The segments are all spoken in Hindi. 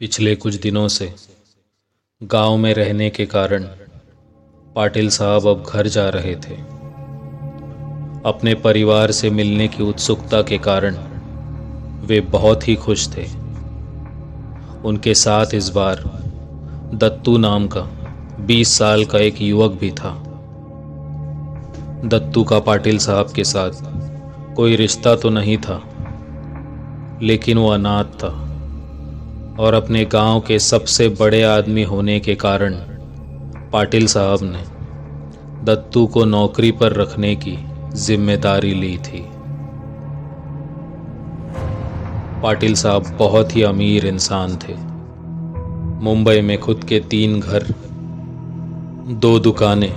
पिछले कुछ दिनों से गाँव में रहने के कारण पाटिल साहब अब घर जा रहे थे। अपने परिवार से मिलने की उत्सुकता के कारण वे बहुत ही खुश थे। उनके साथ इस बार दत्तू नाम का 20 साल का एक युवक भी था। दत्तू का पाटिल साहब के साथ कोई रिश्ता तो नहीं था, लेकिन वो अनाथ था। और अपने गाँव के सबसे बड़े आदमी होने के कारण पाटिल साहब ने दत्तू को नौकरी पर रखने की ज़िम्मेदारी ली थी। पाटिल साहब बहुत ही अमीर इंसान थे। मुंबई में खुद के तीन घर, दो दुकानें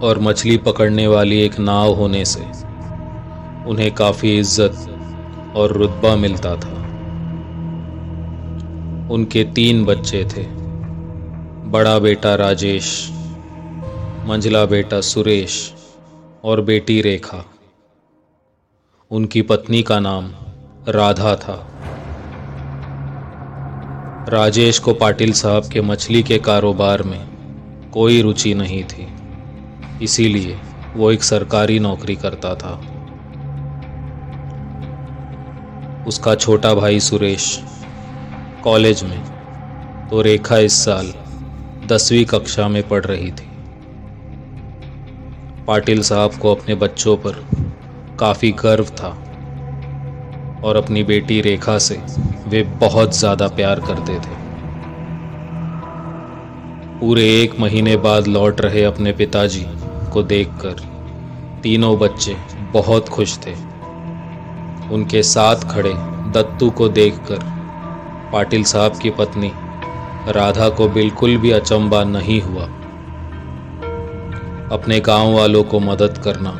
और मछली पकड़ने वाली एक नाव होने से उन्हें काफ़ी इज़्ज़त और रुतबा मिलता था। उनके तीन बच्चे थे। बड़ा बेटा राजेश, मंझला बेटा सुरेश और बेटी रेखा। उनकी पत्नी का नाम राधा था। राजेश को पाटिल साहब के मछली के कारोबार में कोई रुचि नहीं थी। इसीलिए वो एक सरकारी नौकरी करता था। उसका छोटा भाई सुरेश कॉलेज में तो रेखा इस साल दसवीं कक्षा में पढ़ रही थी। पाटिल साहब को अपने बच्चों पर काफ़ी गर्व था और अपनी बेटी रेखा से वे बहुत ज़्यादा प्यार करते थे। पूरे एक महीने बाद लौट रहे अपने पिताजी को देखकर तीनों बच्चे बहुत खुश थे। उनके साथ खड़े दत्तू को देखकर पाटिल साहब की पत्नी, राधा को बिल्कुल भी अचंबा नहीं हुआ। अपने गाँव वालों को मदद करना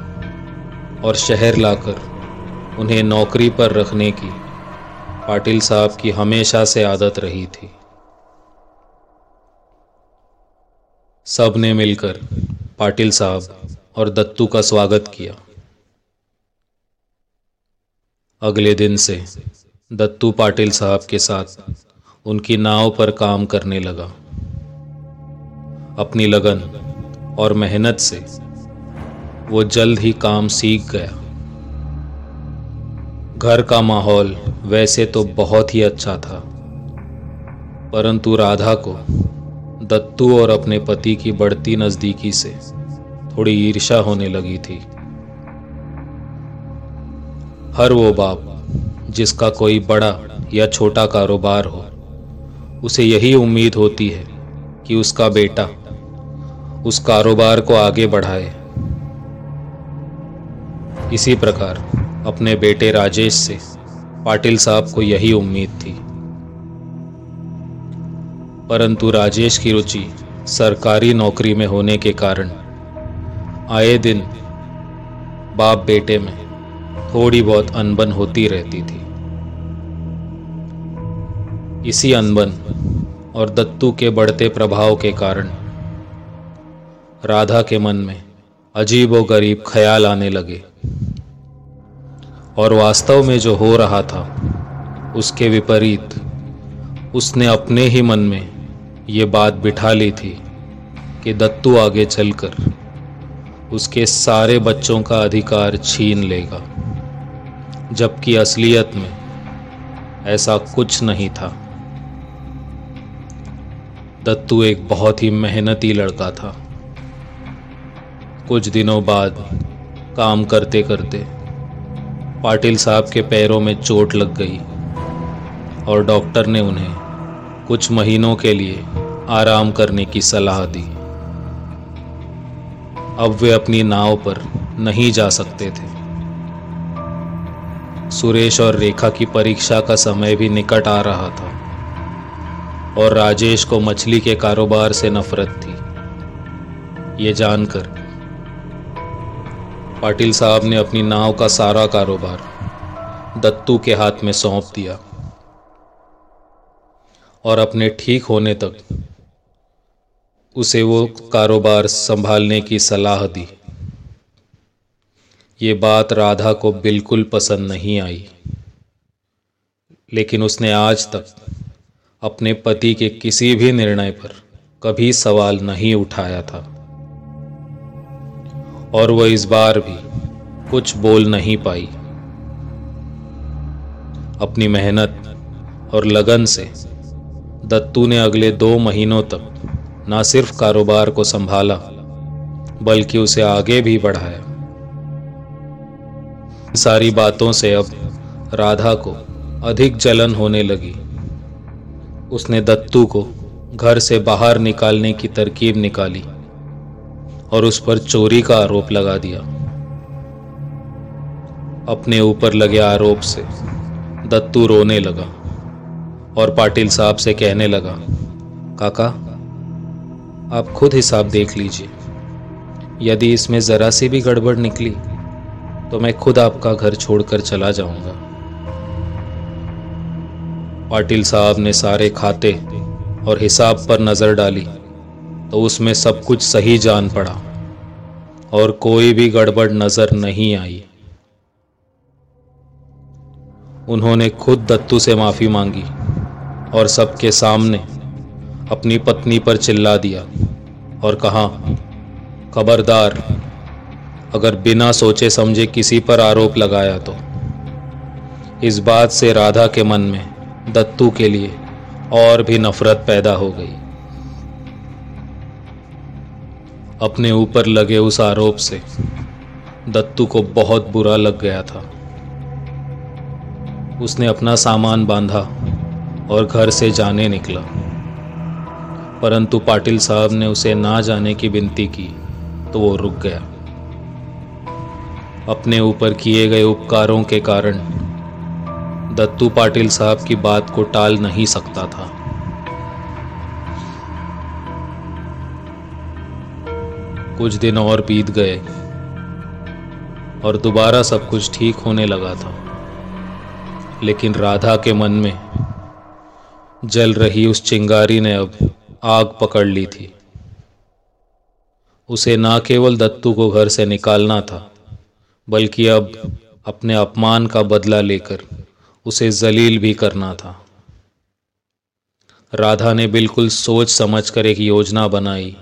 और शहर लाकर उन्हें नौकरी पर रखने की पाटिल साहब की हमेशा से आदत रही थी। सबने मिलकर पाटिल साहब और दत्तू का स्वागत किया। अगले दिन से दत्तू पाटिल साहब के साथ उनकी नाव पर काम करने लगा। अपनी लगन और मेहनत से वो जल्द ही काम सीख गया। घर का माहौल वैसे तो बहुत ही अच्छा था, परंतु राधा को दत्तू और अपने पति की बढ़ती नज़दीकी से थोड़ी ईर्षा होने लगी थी। हर वो बाप जिसका कोई बड़ा या छोटा कारोबार हो। उसे यही उम्मीद होती है कि उसका बेटा उस कारोबार को आगे बढ़ाए। इसी प्रकार अपने बेटे राजेश से पाटिल साहब को यही उम्मीद थी। परंतु राजेश की रुचि सरकारी नौकरी में होने के कारण आए दिन बाप बेटे में थोड़ी बहुत अनबन होती रहती थी। इसी अनबन और दत्तू के बढ़ते प्रभाव के कारण राधा के मन में अजीब व गरीब ख्याल आने लगे और वास्तव में जो हो रहा था, उसके विपरीत उसने अपने ही मन में ये बात बिठा ली थी कि दत्तू आगे चलकर उसके सारे बच्चों का अधिकार छीन लेगा। जबकि असलियत में ऐसा कुछ नहीं था। दत्तू एक बहुत ही मेहनती लड़का था। कुछ दिनों बाद काम करते करते पाटिल साहब के पैरों में चोट लग गई और डॉक्टर ने उन्हें कुछ महीनों के लिए आराम करने की सलाह दी। अब वे अपनी नाव पर नहीं जा सकते थे। सुरेश और रेखा की परीक्षा का समय भी निकट आ रहा था और राजेश को मछली के कारोबार से नफरत थी। ये जानकर पाटिल साहब ने अपनी नाव का सारा कारोबार दत्तू के हाथ में सौंप दिया और अपने ठीक होने तक उसे वो कारोबार संभालने की सलाह दी। ये बात राधा को बिल्कुल पसंद नहीं आई। लेकिन उसने आज तक अपने पति के किसी भी निर्णय पर कभी सवाल नहीं उठाया था। और वह इस बार भी कुछ बोल नहीं पाई। अपनी मेहनत और लगन से दत्तू ने अगले दो महीनों तक न सिर्फ़ कारोबार को संभाला, बल्कि उसे आगे भी बढ़ाया। सारी बातों से अब राधा को अधिक जलन होने लगी। उसने दत्तू को घर से बाहर निकालने की तरकीब निकाली और उस पर चोरी का आरोप लगा दिया। अपने ऊपर लगे आरोप से दत्तू रोने लगा और पाटिल साहब से कहने लगा, काका, आप खुद हिसाब देख लीजिए। यदि इसमें ज़रा सी भी गड़बड़ निकली तो मैं खुद आपका घर छोड़कर चला जाऊँगा। पाटिल साहब ने सारे खाते और हिसाब पर नज़र डाली तो उसमें सब कुछ सही जान पड़ा और कोई भी गड़बड़ नज़र नहीं आई। उन्होंने खुद दत्तू से माफ़ी मांगी और सबके सामने अपनी पत्नी पर चिल्ला दिया और कहा, खबरदार अगर बिना सोचे समझे किसी पर आरोप लगाया तो। इस बात से राधा के मन में दत्तू के लिए और भी नफरत पैदा हो गई। अपने ऊपर लगे उस आरोप से दत्तू को बहुत बुरा लग गया था। उसने अपना सामान बांधा और घर से जाने निकला। परंतु पाटिल साहब ने उसे ना जाने की विनती की तो वो रुक गया। अपने ऊपर किए गए उपकारों के कारण दत्तू पाटिल साहब की बात को टाल नहीं सकता था। कुछ दिन और बीत गए और दोबारा सब कुछ ठीक होने लगा था। लेकिन राधा के मन में जल रही उस चिंगारी ने अब आग पकड़ ली थी। उसे ना केवल दत्तू को घर से निकालना था बल्कि अब अपने अपमान का बदला लेकर उसे जलील भी करना था। राधा ने बिल्कुल सोच समझकर एक योजना बनाई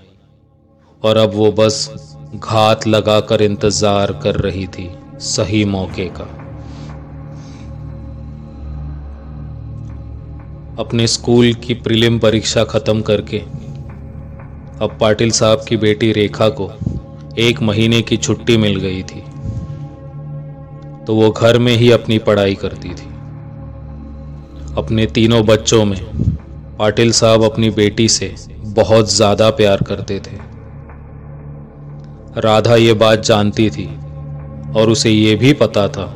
और अब वो बस घात लगाकर इंतज़ार कर रही थी सही मौके का। अपने स्कूल की प्रीलिम परीक्षा खत्म करके अब पाटिल साहब की बेटी रेखा को एक महीने की छुट्टी मिल गई थी। तो वो घर में ही अपनी पढ़ाई करती थी। अपने तीनों बच्चों में पाटिल साहब अपनी बेटी से बहुत ज़्यादा प्यार करते थे। राधा ये बात जानती थी और उसे ये भी पता था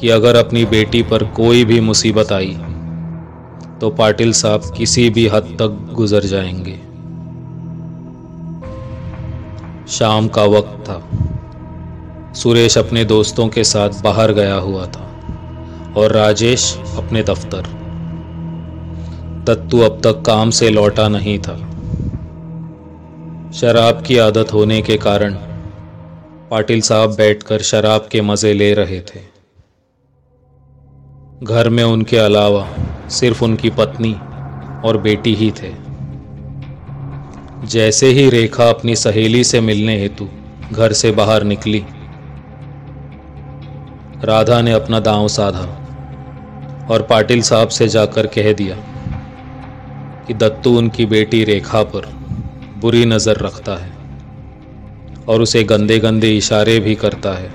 कि अगर अपनी बेटी पर कोई भी मुसीबत आई तो पाटिल साहब किसी भी हद तक गुजर जाएँगे। शाम का वक्त था। सुरेश अपने दोस्तों के साथ बाहर गया हुआ था और राजेश अपने दफ्तर। दत्तू अब तक काम से लौटा नहीं था। शराब की आदत होने के कारण पाटिल साहब बैठकर शराब के मज़े ले रहे थे। घर में उनके अलावा सिर्फ़ उनकी पत्नी और बेटी ही थे। जैसे ही रेखा अपनी सहेली से मिलने हेतु घर से बाहर निकली राधा ने अपना दांव साधा और पाटिल साहब से जाकर कह दिया कि दत्तू उनकी बेटी रेखा पर बुरी नज़र रखता है और उसे गंदे गंदे इशारे भी करता है।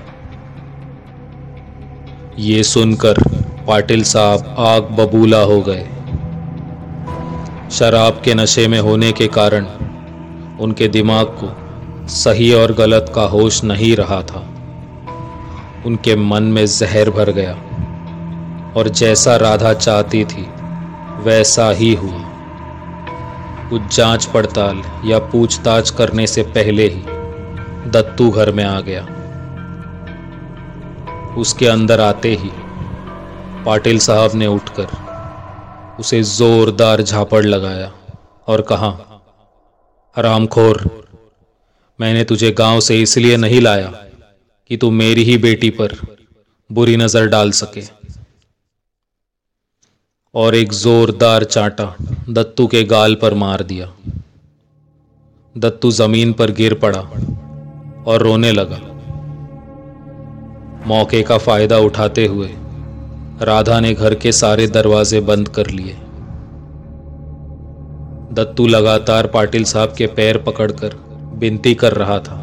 ये सुनकर पाटिल साहब आग बबूला हो गए। शराब के नशे में होने के कारण उनके दिमाग को सही और गलत का होश नहीं रहा था। उनके मन में जहर भर गया। और जैसा राधा चाहती थी, वैसा ही हुआ। कुछ जाँच पड़ताल या पूछताछ करने से पहले ही दत्तू घर में आ गया। उसके अंदर आते ही पाटिल साहब ने उठकर उसे जोरदार झापड़ लगाया और कहा, हरामखोर, मैंने तुझे गाँव से इसलिए नहीं लाया कि तू मेरी ही बेटी पर बुरी नज़र डाल सके। और एक जोरदार चांटा दत्तू के गाल पर मार दिया। दत्तू ज़मीन पर गिर पड़ा और रोने लगा। मौके का फ़ायदा उठाते हुए राधा ने घर के सारे दरवाजे बंद कर लिए। दत्तू लगातार पाटिल साहब के पैर पकड़कर विनती कर रहा था।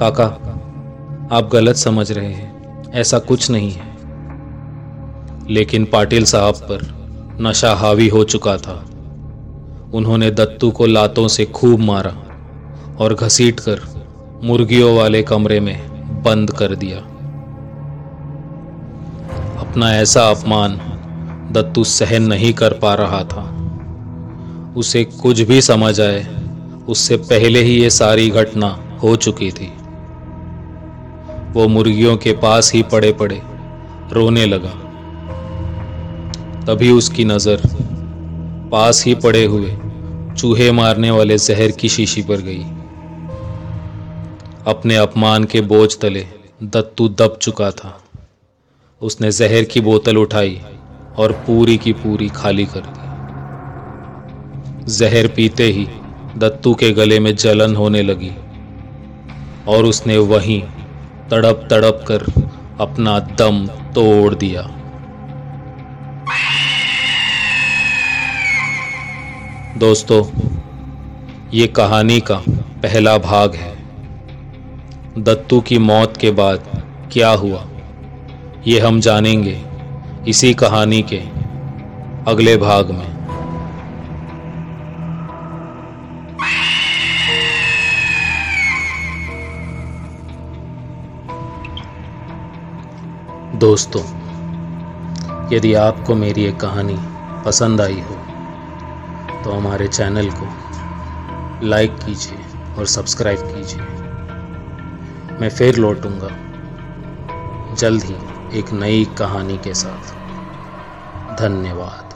काका आप गलत समझ रहे हैं। ऐसा कुछ नहीं है। लेकिन पाटिल साहब पर नशा हावी हो चुका था। उन्होंने दत्तू को लातों से खूब मारा और घसीटकर मुर्गियों वाले कमरे में बंद कर दिया। अपना ऐसा अपमान दत्तू सहन नहीं कर पा रहा था। उसे कुछ भी समझ आए, उससे पहले ही ये सारी घटना हो चुकी थी। वो मुर्गियों के पास ही पड़े पड़े रोने लगा। तभी उसकी नज़र पास ही पड़े हुए चूहे मारने वाले जहर की शीशी पर गई। अपने अपमान के बोझ तले दत्तू दब चुका था। उसने जहर की बोतल उठाई और पूरी की पूरी खाली कर दी। जहर पीते ही दत्तू के गले में जलन होने लगी और उसने वहीं तड़प तड़प कर अपना दम तोड़ दिया। दोस्तों, ये कहानी का पहला भाग है। दत्तू की मौत के बाद क्या हुआ, ये हम जानेंगे इसी कहानी के अगले भाग में। दोस्तों, यदि आपको मेरी ये कहानी पसंद आई हो तो हमारे चैनल को लाइक कीजिए और सब्सक्राइब कीजिए। मैं फिर लौटूँगा जल्द ही एक नई कहानी के साथ। धन्यवाद।